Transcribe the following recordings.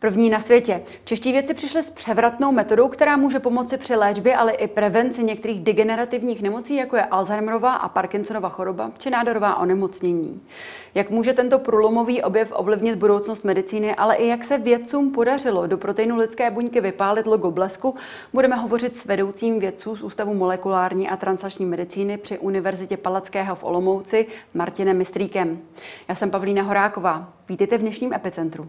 První na světě. Čeští vědci přišli s převratnou metodou, která může pomoci při léčbě, ale i prevenci některých degenerativních nemocí, jako je Alzheimerova a Parkinsonova choroba či nádorová onemocnění. Jak může tento průlomový objev ovlivnit budoucnost medicíny, ale i jak se vědcům podařilo do proteinu lidské buňky vypálit logo blesku, budeme hovořit s vedoucím vědců z Ústavu molekulární a translační medicíny při Univerzitě Palackého v Olomouci Martinem Mistrýkem. Já jsem Pavlína Horáková. Vítejte v dnešním epicentru.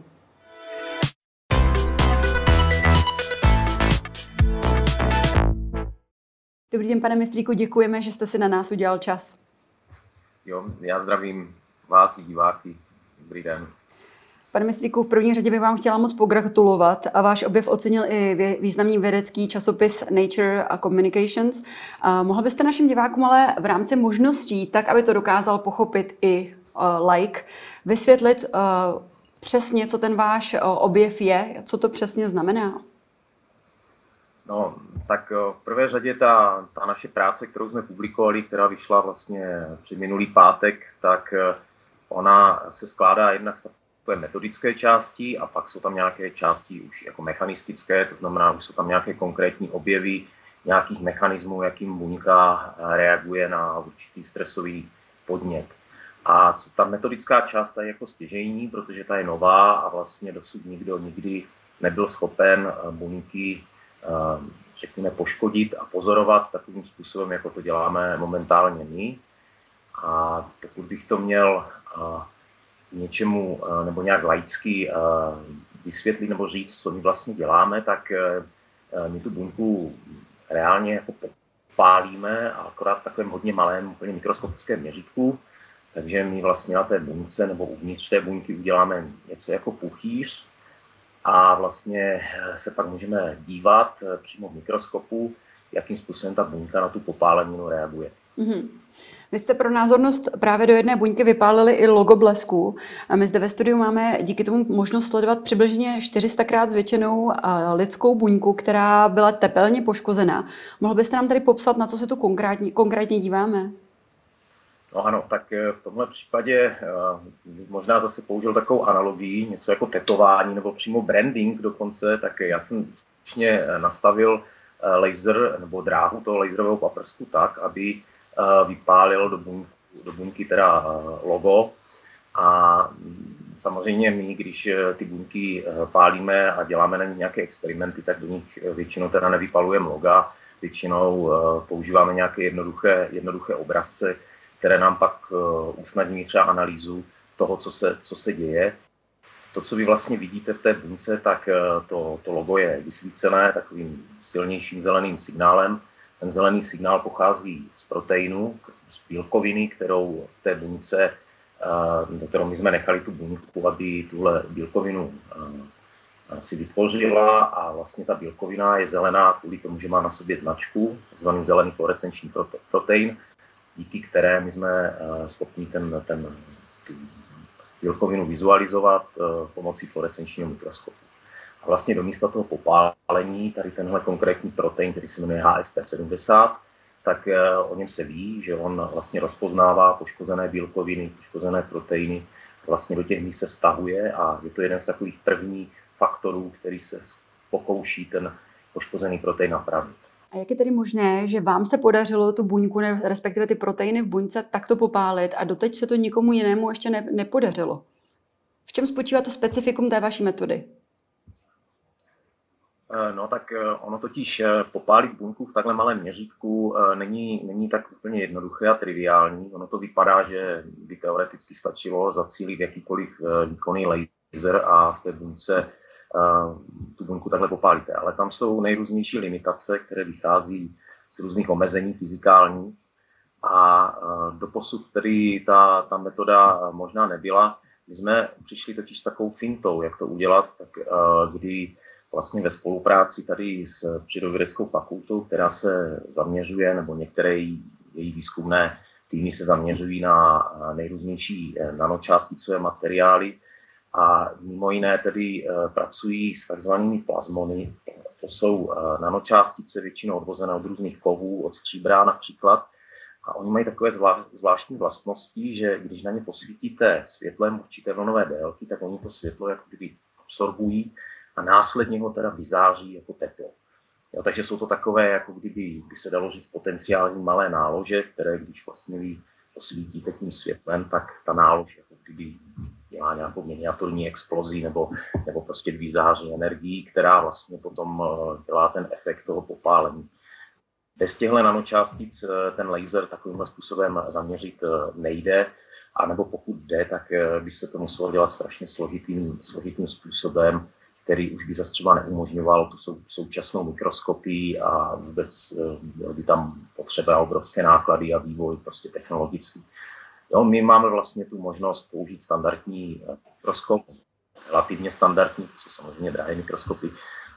Dobrý den, pane mistríku, děkujeme, že jste si na nás udělal čas. Jo, já zdravím vás i diváky. Dobrý den. Pane mistríku, v první řadě bych vám chtěla moc pogratulovat a váš objev ocenil i významný vědecký časopis Nature a Communications. A mohl byste našim divákům ale v rámci možností, tak aby to dokázal pochopit i uh, like, vysvětlit uh, přesně, co ten váš uh, objev je, co to přesně znamená? No, tak eh, v prvé řadě ta, ta naše práce, kterou jsme publikovali, která vyšla vlastně při minulý pátek, tak eh, ona se skládá jednak z takové metodické části a pak jsou tam nějaké části už jako mechanistické, to znamená, už jsou tam nějaké konkrétní objevy nějakých mechanismů, jakým buňka eh, reaguje na určitý stresový podnět. A ta metodická část je jako stěžejní, protože ta je nová a vlastně dosud nikdo nikdy nebyl schopen buňky řekněme, poškodit a pozorovat takovým způsobem, jako to děláme momentálně my. A pokud bych to měl něčemu nebo nějak laicky vysvětlit nebo říct, co my vlastně děláme, tak my tu buňku reálně jako popálíme, a akorát v takovém hodně malém, úplně mikroskopickém měřítku. Takže my vlastně na té buňce nebo uvnitř té buňky uděláme něco jako puchýř, a vlastně eh, se pak můžeme dívat eh, přímo v mikroskopu, jakým způsobem ta buňka na tu popáleninu reaguje. Mm-hmm. Vy jste pro názornost právě do jedné buňky vypálili i logo blesku. A my zde ve studiu máme díky tomu možnost sledovat přibližně 400krát zvětšenou eh, lidskou buňku, která byla tepelně poškozená. Mohl byste nám tady popsat, na co se tu konkrétně, konkrétně díváme? No ano, tak eh, v tomhle případě eh, možná zase použil takovou analogii, něco jako tetování nebo přímo branding dokonce, tak já jsem skutečně eh, nastavil laser nebo dráhu toho laserového paprsku tak, aby vypálil do buňky, do buňky teda logo. A mm, samozřejmě my, když ty buňky pálíme a děláme na nich nějaké experimenty, tak do nich většinou teda nevypalujeme loga, většinou používáme nějaké jednoduché, jednoduché obrazce, které nám pak eh, usnadní třeba analýzu toho, co se, co se děje. To, co vy vlastně vidíte v té buňce, tak eh, to, to logo je vysvícené takovým silnějším zeleným signálem. Ten zelený signál pochází z proteinu, z bílkoviny, kterou v té buňce, eh, do kterou my jsme nechali tu buňku, aby tuhle bílkovinu si vytvořila a vlastně ta bílkovina je zelená kvůli tomu, že má na sobě značku, takzvaný zelený fluorescenční protein, díky které my jsme eh, schopni ten, ten, bílkovinu vizualizovat eh, pomocí fluorescenčního mikroskopu. A vlastně do místa toho popálení, tady tenhle konkrétní protein, který se jmenuje HSP70, tak eh, o něm se ví, že on vlastně rozpoznává poškozené bílkoviny, poškozené proteiny, vlastně do těch míst se stahuje a je to jeden z takových prvních faktorů, který se pokouší ten poškozený protein napravit. A jak je tedy možné, že vám se podařilo tu buňku, respektive ty proteiny v buňce, takto popálit a doteď se to nikomu jinému ještě ne, nepodařilo? V čem spočívá to specifikum té vaší metody? Eh, no tak eh, ono totiž eh, popálit buňku v takhle malém měřítku není, není tak úplně jednoduché a triviální. Ono to vypadá, že by teoreticky stačilo zacílit jakýkoliv výkonný laser a v té buňce tu buňku takhle popálíte. Ale tam jsou nejrůznější limitace, které vychází z různých omezení fyzikálních a doposud tedy ta, ta metoda možná nebyla. My jsme přišli totiž s takovou fintou, jak to udělat, tak kdy vlastně ve spolupráci tady s přírodovědeckou fakultou, která se zaměřuje, nebo některé její, výzkumné týmy se zaměřují na nejrůznější e, nanočásticové materiály, a mimo jiné tedy eh, pracují s takzvanými plazmony. To jsou eh, nanočástice většinou odvozené od různých kovů, od stříbra například. A oni mají takové zvláštní vlastnosti, že když na ně posvítíte světlem určité vlnové délky, tak oni to světlo jako kdyby absorbují a následně ho teda vyzáří jako teplo. Jo, takže jsou to takové, jako kdyby by se dalo říct, potenciální malé nálože, které když vlastně vy osvítíte tím světlem, tak ta nálož jako kdyby dělá nějakou miniaturní explozi nebo, nebo prostě vyzáří energii, která vlastně potom eh, dělá ten efekt toho popálení. Bez těchto nanočástic eh, ten laser takovýmhle způsobem zaměřit eh, nejde, a nebo pokud jde, tak by se to muselo dělat strašně složitým, složitým způsobem, který už by zase třeba neumožňoval tu sou, současnou mikroskopii a vůbec by tam potřeba obrovské náklady a vývoj prostě technologický. Jo, my máme vlastně tu možnost použít standardní eh, mikroskop, relativně standardní, to jsou samozřejmě drahé mikroskopy,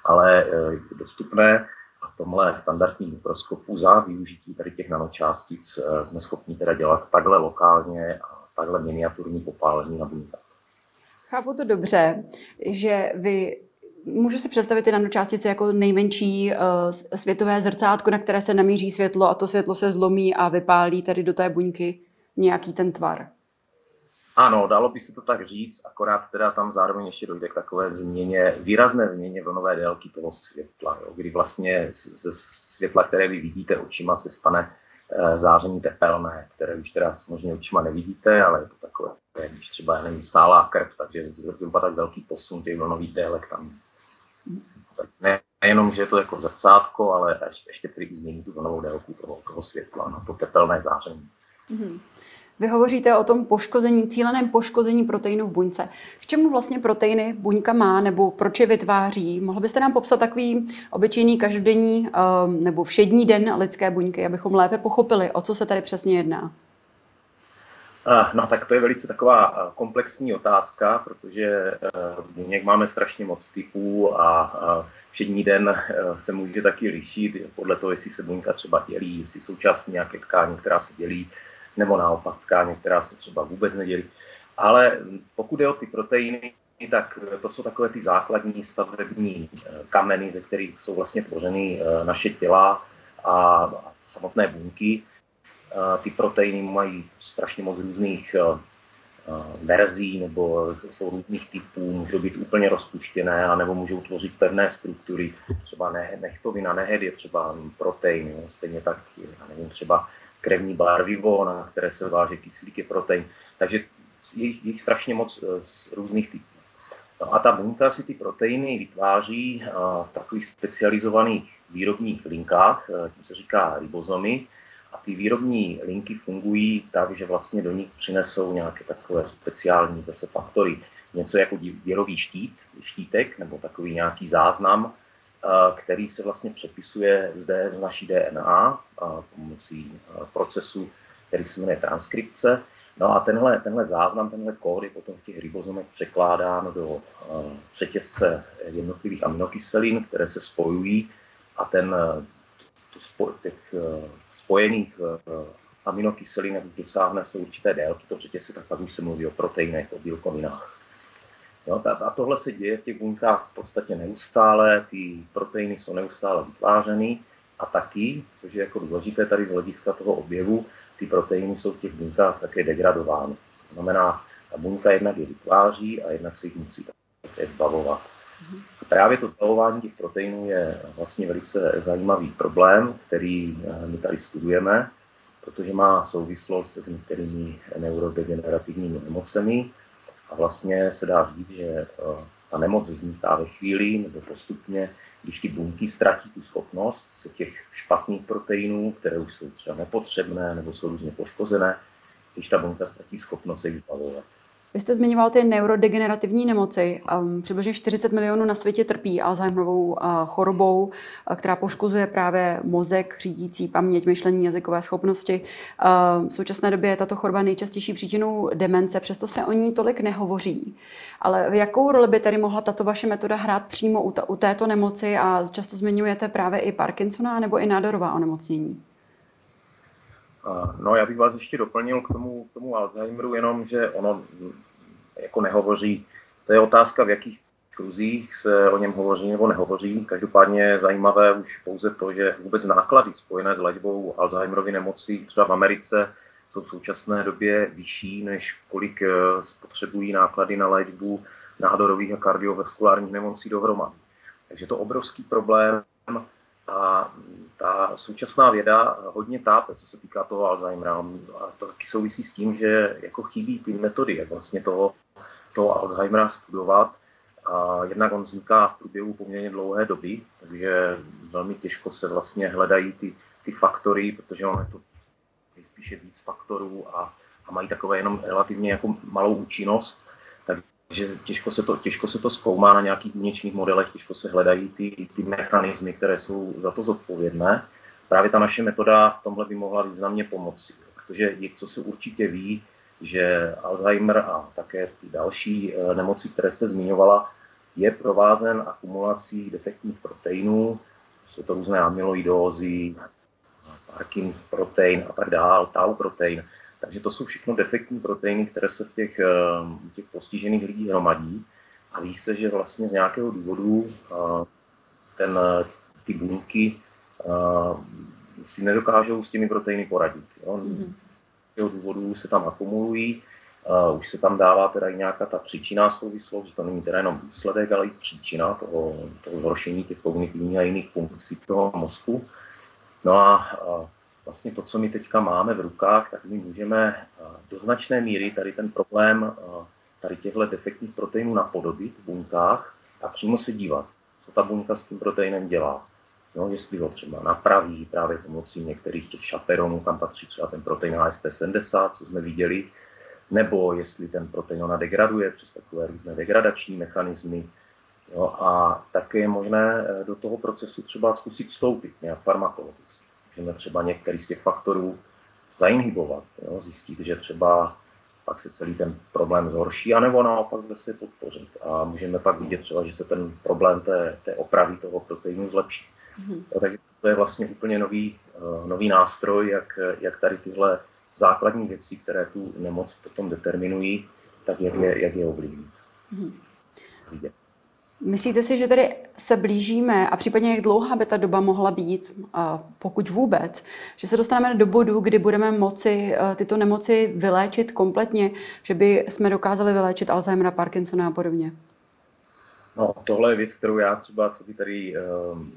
ale eh, dostupné a v tomhle standardním mikroskopu za využití tady těch nanočástic eh, jsme schopni teda dělat takhle lokálně a takhle miniaturní popálení na buňkách. Chápu to dobře, že vy Můžu si představit ty nanočástice jako nejmenší světové zrcátko, na které se namíří světlo a to světlo se zlomí a vypálí tady do té buňky nějaký ten tvar. Ano, dalo by se to tak říct, akorát teda tam zároveň ještě dojde k takové změně, výrazné změně vlnové délky toho světla, jo, kdy vlastně ze světla, které vy vidíte očima, se stane e, záření tepelné, které už teda samozřejmě očima nevidíte, ale je to takové, když třeba, nevím, sálá krv, takže zhruba tak velký posun těch vlnových délek tam. Tak ne, nejenom, že je to jako zrcátko, ale ještě, prý změní tu vlnovou délku toho, toho světla na to tepelné záření. Mm-hmm. Vy hovoříte o tom poškození, cíleném poškození proteinu v buňce. K čemu vlastně proteiny buňka má nebo proč je vytváří? Mohl byste nám popsat takový obyčejný každodenní ehm, nebo všední den lidské buňky, abychom lépe pochopili, o co se tady přesně jedná? No tak to je velice taková eh, komplexní otázka, protože buněk máme strašně moc typů a všední den se může taky lišit podle toho, jestli se buňka třeba dělí, jestli součástí nějaké tkání, která se dělí, nebo naopak tkáně, která se třeba vůbec nedělí. Ale pokud je o ty proteiny, tak to jsou takové ty základní stavební eh, kameny, ze kterých jsou vlastně tvořeny eh, naše těla a samotné buňky. Eh, ty proteiny mají strašně moc různých verzí nebo jsou různých typů, můžou být úplně rozpuštěné, nebo můžou tvořit pevné struktury. Třeba nechtovina, nehed je třeba protein, stejně tak, já nevím, třeba krevní barvivo, na které se váže kyslík, je protein. Takže je jich strašně moc eh, z různých typů. No a ta buňka si ty proteiny vytváří eh, v takových specializovaných výrobních linkách, eh, tím se říká ribozomy, a ty výrobní linky fungují tak, že vlastně do nich přinesou nějaké takové speciální zase faktory. Něco jako věrový štít, štítek, nebo takový nějaký záznam, který se vlastně přepisuje zde z naší DNA pomocí procesu, který se jmenuje transkripce. No a tenhle, tenhle záznam, tenhle kód je potom v těch ribozomech překládán do řetězce jednotlivých aminokyselin, které se spojují a ten, těch spojených aminokyselin, jak dosáhne se určité délky, to řetězce, tak pak už se mluví o proteinech, o bílkovinách. Jo, a tohle se děje v těch buňkách v podstatě neustále, ty proteiny jsou neustále vytvářeny a taky, což je jako důležité tady z hlediska toho objevu, ty proteiny jsou v těch buňkách také degradovány. To znamená, ta buňka jednak je vytváří a jednak se jich musí také zbavovat. A právě to zbavování těch proteinů je vlastně velice zajímavý problém, který eh, my tady studujeme, protože má souvislost s některými neurodegenerativními nemocemi, a vlastně se dá říct, že eh, ta nemoc vzniká ve chvíli nebo postupně, když ty buňky ztratí tu schopnost se těch špatných proteinů, které už jsou třeba nepotřebné nebo jsou různě poškozené, když ta buňka ztratí schopnost se jich zbavovat. Vy jste zmiňoval ty neurodegenerativní nemoci. Přibližně 40 milionů na světě trpí Alzheimerovou uh, chorobou, uh, která poškozuje právě mozek, řídící paměť, myšlení, jazykové schopnosti. V současné době je tato choroba nejčastější příčinou demence, přesto se o ní tolik nehovoří. Ale v jakou roli by tedy mohla tato vaše metoda hrát přímo u, u této nemoci a často zmiňujete právě i Parkinsona nebo i nádorová onemocnění? No, já bych vás ještě doplnil k tomu, k tomu Alzheimeru, jenom, že ono jako nehovoří. To je otázka, v jakých kruzích se o něm hovoří nebo nehovoří. Každopádně je zajímavé už pouze to, že vůbec náklady spojené s léčbou Alzheimerovy nemocí třeba v Americe jsou v současné době vyšší, než kolik eh, spotřebují náklady na léčbu nádorových a kardiovaskulárních nemocí dohromady. Takže to obrovský problém a ta současná věda hodně tápe, co se týká toho Alzheimera. A to taky souvisí s tím, že jako chybí ty metody, jak vlastně toho, toho Alzheimera studovat. A jednak on vzniká v průběhu poměrně dlouhé doby, takže velmi těžko se vlastně hledají ty, ty faktory, protože on je to spíše víc faktorů a, a mají takové jenom relativně jako malou účinnost že těžko se, to, těžko se to zkoumá na nějakých buněčných modelech, těžko se hledají ty, ty mechanismy, které jsou za to zodpovědné. Právě ta naše metoda v tomhle by mohla významně pomoci, protože co se určitě ví, že Alzheimer a také ty další eh, nemoci, které jste zmiňovala, je provázen akumulací defektních proteinů, jsou to různé amyloidózy, Parkin protein a tak dále, tau protein. Takže to jsou všechno defektní proteiny, které se v těch, eh, těch postižených lidí hromadí a ví se, že vlastně z nějakého důvodu eh, ten, ty buňky eh, si nedokážou s těmi proteiny poradit. Jo. Mm-hmm. Z toho důvodu se tam akumulují, uh, už se tam dává teda i nějaká ta příčinná souvislost, že to není teda jenom důsledek, ale i příčina toho, toho zhoršení těch kognitivních a jiných funkcí toho mozku. No a uh, vlastně to, co my teďka máme v rukách, tak my můžeme eh, do značné míry tady ten problém eh, tady těchto defektních proteinů napodobit v buňkách a přímo se dívat, co ta buňka s tím proteinem dělá. No, jestli ho třeba napraví právě pomocí některých těch šaperonů, kam patří třeba ten protein HSP70, co jsme viděli, nebo jestli ten protein ona degraduje přes takové různé degradační mechanismy. Jo, a také je možné eh, do toho procesu třeba zkusit vstoupit nějak farmakologicky můžeme třeba některý z těch faktorů zainhibovat, jo? zjistit, že třeba pak se celý ten problém zhorší, anebo naopak zase podpořit. A můžeme pak vidět třeba, že se ten problém té, té opravy toho proteinu zlepší. Mm-hmm. Jo, takže to je vlastně úplně nový, uh, nový nástroj, jak, jak tady tyhle základní věci, které tu nemoc potom determinují, tak jak je, jak je ovlivnit. Mm-hmm. Myslíte si, že tady se blížíme a případně jak dlouhá by ta doba mohla být, pokud vůbec, že se dostaneme do bodu, kdy budeme moci eh, tyto nemoci vyléčit kompletně, že by jsme dokázali vyléčit Alzheimera, Parkinsona a podobně? No, tohle je věc, kterou já třeba, co by tady um,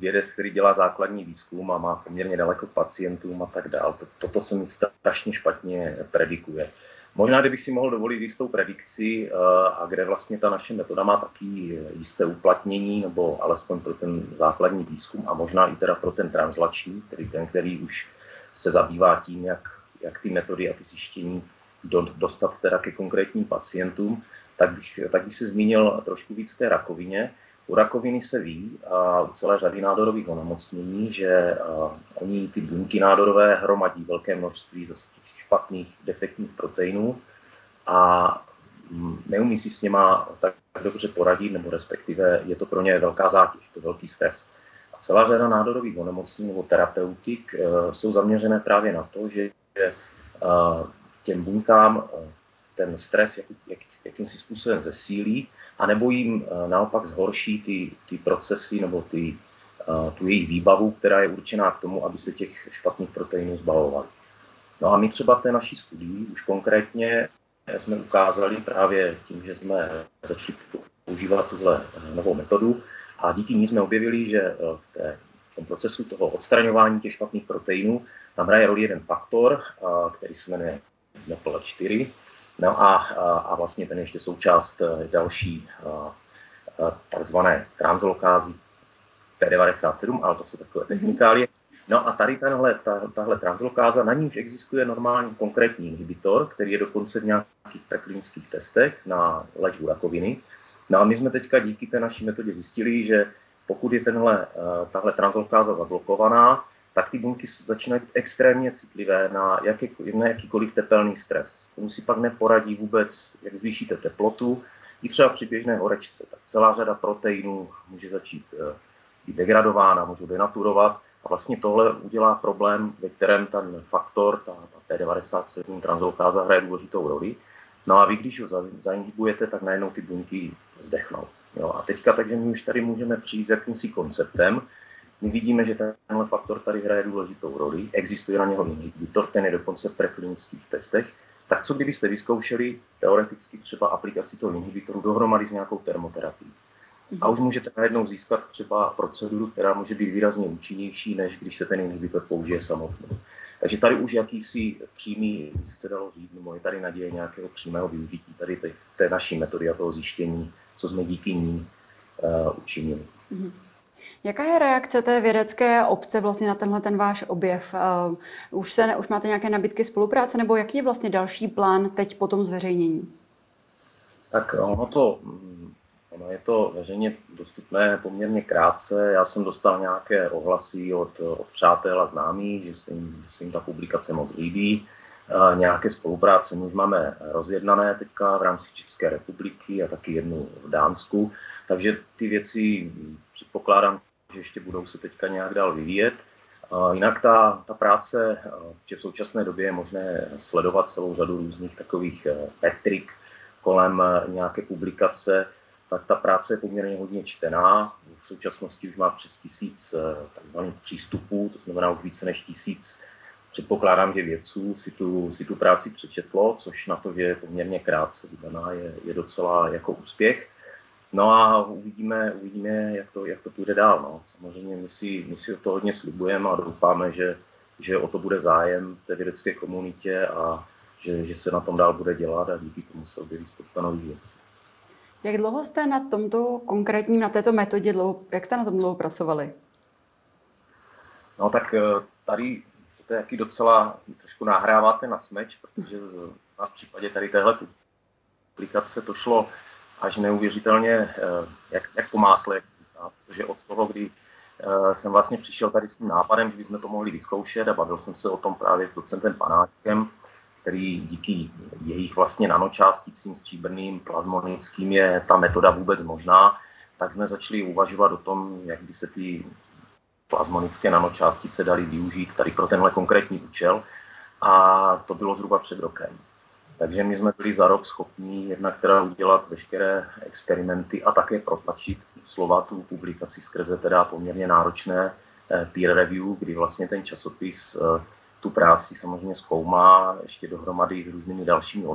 vědec, který dělá základní výzkum a má poměrně daleko pacientům a tak dál, to, toto se mi strašně špatně predikuje. Možná, kdybych si mohl dovolit jistou predikci, eh, a kde vlastně ta naše metoda má taky jisté uplatnění, nebo alespoň pro ten základní výzkum a možná i teda pro ten translační, tedy ten, který už se zabývá tím, jak, jak ty metody a ty zjištění do, dostat teda ke konkrétním pacientům, tak bych, tak bych se zmínil trošku víc té rakovině. U rakoviny se ví a u celé řady nádorových onemocnění, že uh, oni ty buňky nádorové hromadí velké množství špatných defektních proteinů a mm, neumí si s něma tak dobře poradit, nebo respektive je to pro ně velká zátěž, to velký stres. A celá řada nádorových onemocnění nebo terapeutik uh, jsou zaměřené právě na to, že uh, těm buňkám uh, ten stres jak, jak, jakýmsi způsobem zesílí, anebo jim naopak zhorší ty, ty procesy nebo ty, tu jejich výbavu, která je určená k tomu, aby se těch špatných proteinů zbavovali. No a my třeba v té naší studii už konkrétně jsme ukázali právě tím, že jsme začali používat tuhle novou metodu a díky ní jsme objevili, že eh, v, té, v tom procesu toho odstraňování těch špatných proteinů tam hraje roli jeden faktor, který se jmenuje NPL4, No a, a vlastně ten ještě součást eh, další takzvané translokázy P97, ale to jsou takové mhm. technikálie, No a tady tenhle, ta, tahle translokáza, na ní už existuje normální konkrétní inhibitor, který je dokonce v nějakých preklinických testech na léčbu rakoviny. No a my jsme teďka díky té naší metodě zjistili, že pokud je tenhle, eh, tahle translokáza zablokovaná, tak ty buňky začínají být extrémně citlivé na, jaký, na jakýkoliv tepelný stres. Tomu si pak neporadí vůbec, jak zvýšíte teplotu, i třeba při běžné horečce. Tak celá řada proteinů může začít eh, být degradována, můžou denaturovat a vlastně tohle udělá problém, ve kterém ten faktor, ta, ta P97 translokáza hraje důležitou roli. No a vy, když ho zainhibujete, tak najednou ty buňky zdechnou. Jo, a teďka takže my už tady můžeme přijít s jakýmsi konceptem. My vidíme, že tenhle faktor tady hraje důležitou roli. Existuje na něho inhibitor, ten je dokonce v preklinických testech. tak co kdybyste vyzkoušeli teoreticky třeba aplikaci toho inhibitoru dohromady s nějakou termoterapií. A už můžete najednou získat třeba proceduru, která může být výrazně účinnější, než když se ten inhibitor použije samotný. Takže tady už jakýsi přímý, se dalo říct, nebo je tady naděje nějakého přímého využití tady té, té naší metody a toho zjištění, co jsme díky ní uh, učinili. Mm-hmm. Jaká je reakce té vědecké obce vlastně na tenhle ten váš objev? Uh, už, se, už máte nějaké nabídky spolupráce, nebo jaký je vlastně další plán teď po tom zveřejnění? Tak ono to Ono je to veřejně dostupné poměrně krátce. Já jsem dostal nějaké ohlasy od, od přátel a známých, že se, jim, že se jim ta publikace moc líbí. A nějaké spolupráce my už máme rozjednané teďka v rámci České republiky a taky jednu v Dánsku. Takže ty věci předpokládám, že ještě budou se teďka nějak dál vyvíjet. A jinak ta, ta práce, že v současné době je možné sledovat celou řadu různých takových metrik kolem eh, nějaké publikace, tak ta práce je poměrně hodně čtená. V současnosti už má přes tisíc eh, takzvaných přístupů, to znamená už více než tisíc. Předpokládám, že vědců si tu, si tu práci přečetlo, což na to, že je poměrně krátce vydaná, je, je docela jako úspěch. No a uvidíme, uvidíme jak, to, jak to půjde dál. No. Samozřejmě my si, my si to hodně slibujeme a doufáme, že, že o to bude zájem v té vědecké komunitě a že, že se na tom dál bude dělat a díky tomu se objeví spousta nových věcí. Jak dlouho jste na tomto konkrétním, na této metodě, dlouho, jak jste na tom dlouho pracovali? No tak eh, tady to je jaký docela trošku nahráváte na smeč, protože na případě tady téhle publikace to šlo až neuvěřitelně eh, jak, jak po másle, protože od toho, kdy eh, jsem vlastně přišel tady s tím nápadem, že bychom to mohli vyzkoušet a bavil jsem se o tom právě s docentem Panáčkem, který díky jejich vlastně nanočásticím stříbrným, plazmonickým je ta metoda vůbec možná, tak jsme začali uvažovat o tom, jak by se ty plazmonické nanočástice daly využít tady pro tenhle konkrétní účel. A to bylo zhruba před rokem. Takže my jsme byli za rok schopni jednak teda udělat veškeré experimenty a také protlačit slova tu publikaci skrze teda poměrně náročné eh, peer review, kdy vlastně ten časopis eh, tu práci samozřejmě zkoumá ještě dohromady s různými dalšími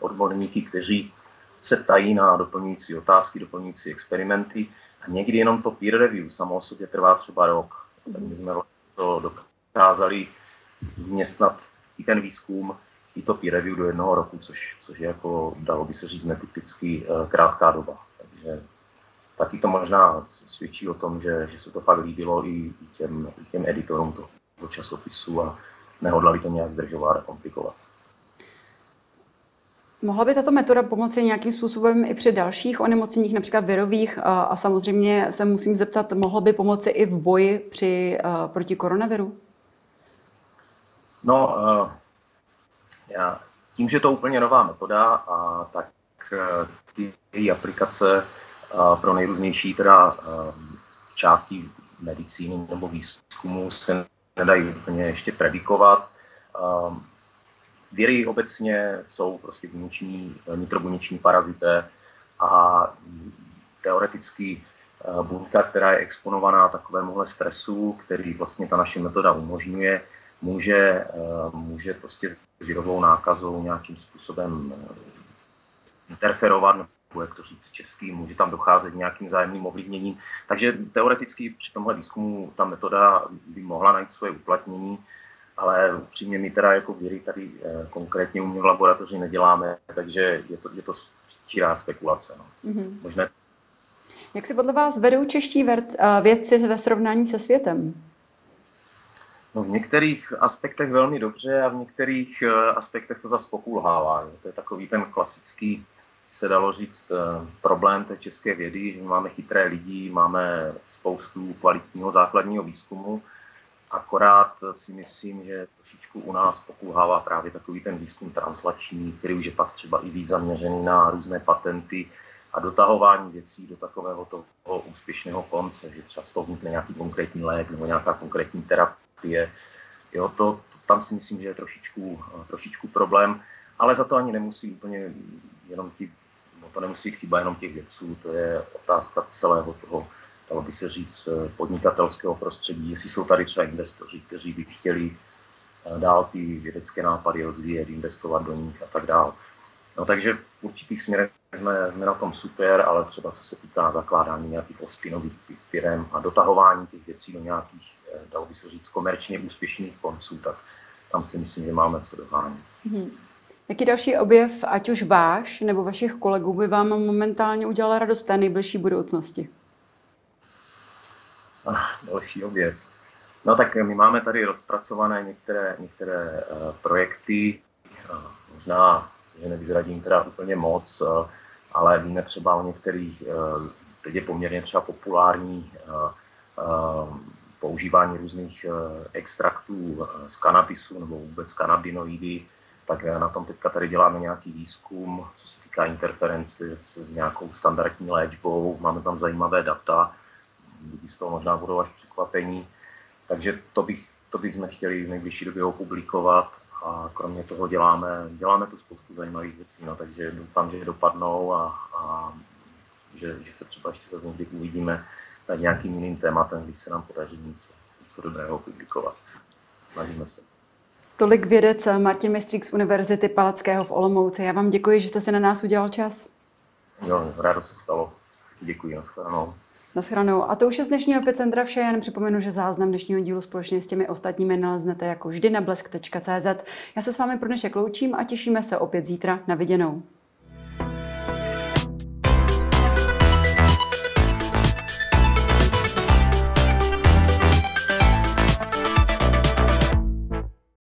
odborníky, kteří se tají na doplňující otázky, doplňující experimenty a někdy jenom to peer review samo o sobě trvá třeba rok. Tak my jsme to dokázali vměstnat i ten výzkum, i to peer review do jednoho roku, což, což je jako, dalo by se říct, netypicky eh, krátká doba. Takže taky to možná svědčí o tom, že, že se to fakt líbilo i těm, i těm editorům toho do časopisu a nehodlali to nějak zdržovat a komplikovat. Mohla by tato metoda pomoci nějakým způsobem i při dalších onemocněních, například virových? A, a samozřejmě se musím zeptat, mohla by pomoci i v boji při, a, proti koronaviru? No, uh, já, tím, že to je úplně nová metoda, a tak uh, ty její aplikace pro nejrůznější teda části medicíny nebo výzkumu se nedají úplně ještě predikovat. Um, Viry obecně jsou prostě buněční, nitrobuněční parazité a teoreticky uh, buňka, která je exponovaná takovémuhle stresu, který vlastně ta naše metoda umožňuje, může, uh, může prostě s virovou nákazou nějakým způsobem uh, interferovat, jak to říct český, může tam docházet k nějakým zájemným ovlivněním. Takže teoreticky při tomhle výzkumu ta metoda by mohla najít svoje uplatnění, ale upřímně my teda jako víry tady eh, konkrétně u mě v laboratoři neděláme, takže je to, je to čirá spekulace. No. Mm-hmm. Možná... Jak se podle vás vedou čeští eh, vědci ve srovnání se světem? No v některých aspektech velmi dobře a v některých eh, aspektech to zase pokulhává. To je takový ten klasický se dalo říct, eh, problém té české vědy, že máme chytré lidi, máme spoustu kvalitního základního výzkumu, akorát si myslím, že trošičku u nás pokulhává právě takový ten výzkum translační, který už je pak třeba i víc zaměřený na různé patenty a dotahování věcí do takového toho úspěšného konce, že třeba z toho vznikne nějaký konkrétní lék nebo nějaká konkrétní terapie. Jo, to, to, tam si myslím, že je trošičku, trošičku problém, ale za to ani nemusí úplně jenom ti no to nemusí být chyba jenom těch vědců, to je otázka celého toho, dalo by se říct, podnikatelského prostředí, jestli jsou tady třeba investoři, kteří by chtěli dál ty vědecké nápady rozvíjet, investovat do nich a tak dále. No, takže v určitých směrech jsme, jsme na tom super, ale třeba co se týká zakládání nějakých ospinových firm a dotahování těch věcí do nějakých, eh, dalo by se říct, komerčně úspěšných konců, tak tam si myslím, že máme co dohánět. Hmm. Jaký další objev, ať už váš nebo vašich kolegů, by vám momentálně udělal radost v té nejbližší budoucnosti? Ah, další objev. No tak my máme tady rozpracované některé, některé uh, projekty, uh, možná, že nevyzradím teda úplně moc, uh, ale víme třeba o některých, teď je poměrně třeba populární používání různých extraktů z kanabisu nebo vůbec kanabinoidy, tak na tom teďka tady děláme nějaký výzkum, co se týká interferenci se s nějakou standardní léčbou, máme tam zajímavé data, lidi z toho možná budou až překvapení, takže to, bych, to bychom chtěli v nejbližší době opublikovat a kromě toho děláme, děláme tu spoustu zajímavých věcí, no, takže doufám, že dopadnou a, a že, že se třeba ještě zase někdy uvidíme nad nějakým jiným tématem, když se nám podaří něco, něco dobrého publikovat. Snažíme se. Tolik vědec Martin Mistrík z Univerzity Palackého v Olomouci. Já vám děkuji, že jste si na nás udělal čas. Jo, rádo se stalo. Děkuji, nashledanou. Naschranou. A to už je z dnešního Epicentra vše. Jen připomenu, že záznam dnešního dílu společně s těmi ostatními naleznete jako vždy na blesk.cz. Já se s vámi pro dnešek loučím a těšíme se opět zítra na viděnou.